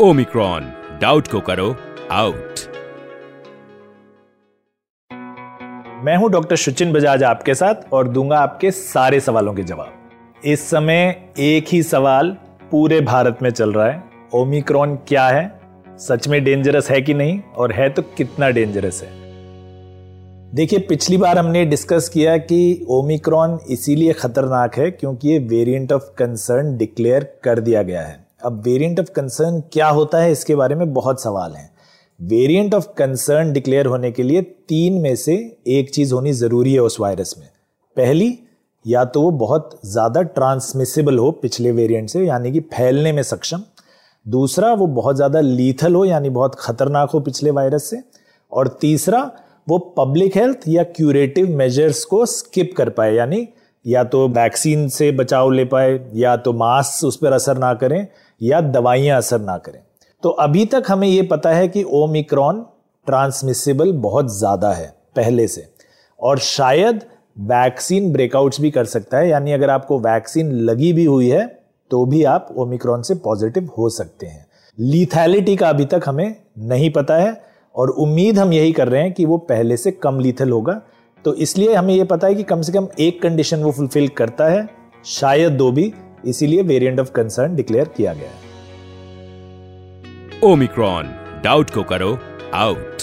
Omicron doubt को करो out मैं हूँ डॉक्टर सुचिन बजाज आपके साथ और दूँगा आपके सारे सवालों के जवाब। इस समय एक ही सवाल पूरे भारत में चल रहा है। ओमिक्रॉन क्या है? सच में डेंजरस है कि नहीं? और है तो कितना डेंजरस है? देखिए, पिछली बार हमने डिस्कस किया कि ओमिक्रॉन इसीलिए खतरनाक है क्योंकि ये वेरिएंट ऑफ़ कंसर्न डिक्लेयर कर दिया गया है। अब वेरिएंट ऑफ़ कंसर्न क्या होता है, इसके बारे में बहुत सवाल हैं। वेरिएंट ऑफ़ कंसर्न डिक्लेयर होने के लिए तीन में से एक चीज़ होनी ज़रूरी है उस वायरस में। पहली, या तो वो बहुत ज़्यादा ट्रांसमिसिबल हो पिछले वेरिएंट से, यानी कि फैलने में सक्षम। दूसरा, वो बहुत ज़्यादा लीथल हो, यानी बहुत खतरनाक हो पिछले वायरस से। और तीसरा, वो पब्लिक हेल्थ या क्यूरेटिव मेजर्स को स्किप कर पाए, यानी या तो वैक्सीन से बचाव ले पाए, या तो मास्क उस पर असर ना करें, या दवाइयाँ असर ना करें। तो अभी तक हमें यह पता है कि ओमिक्रॉन ट्रांसमिसिबल बहुत ज़्यादा है, पहले से। और शायद वैक्सीन ब्रेकआउट्स भी कर सकता है, यानी अगर आपको वैक्सीन लगी भी हुई है तो भी आप ओमिक्रॉन से पॉजिटिव हो सकते हैं। लीथैलिटी का अभी तक हमें नहीं पता है, और उम्मीद हम यही कर रहे हैं कि वो पहले से कम लीथल होगा तो इसलिए हमें यह पता है कि कम से कम एक कंडीशन वो फुलफिल करता है। शायद दो भी, इसीलिए वेरिएंट ऑफ़ कंसर्न डिक्लेयर किया गया है। ओमिक्रॉन डाउट को करो आउट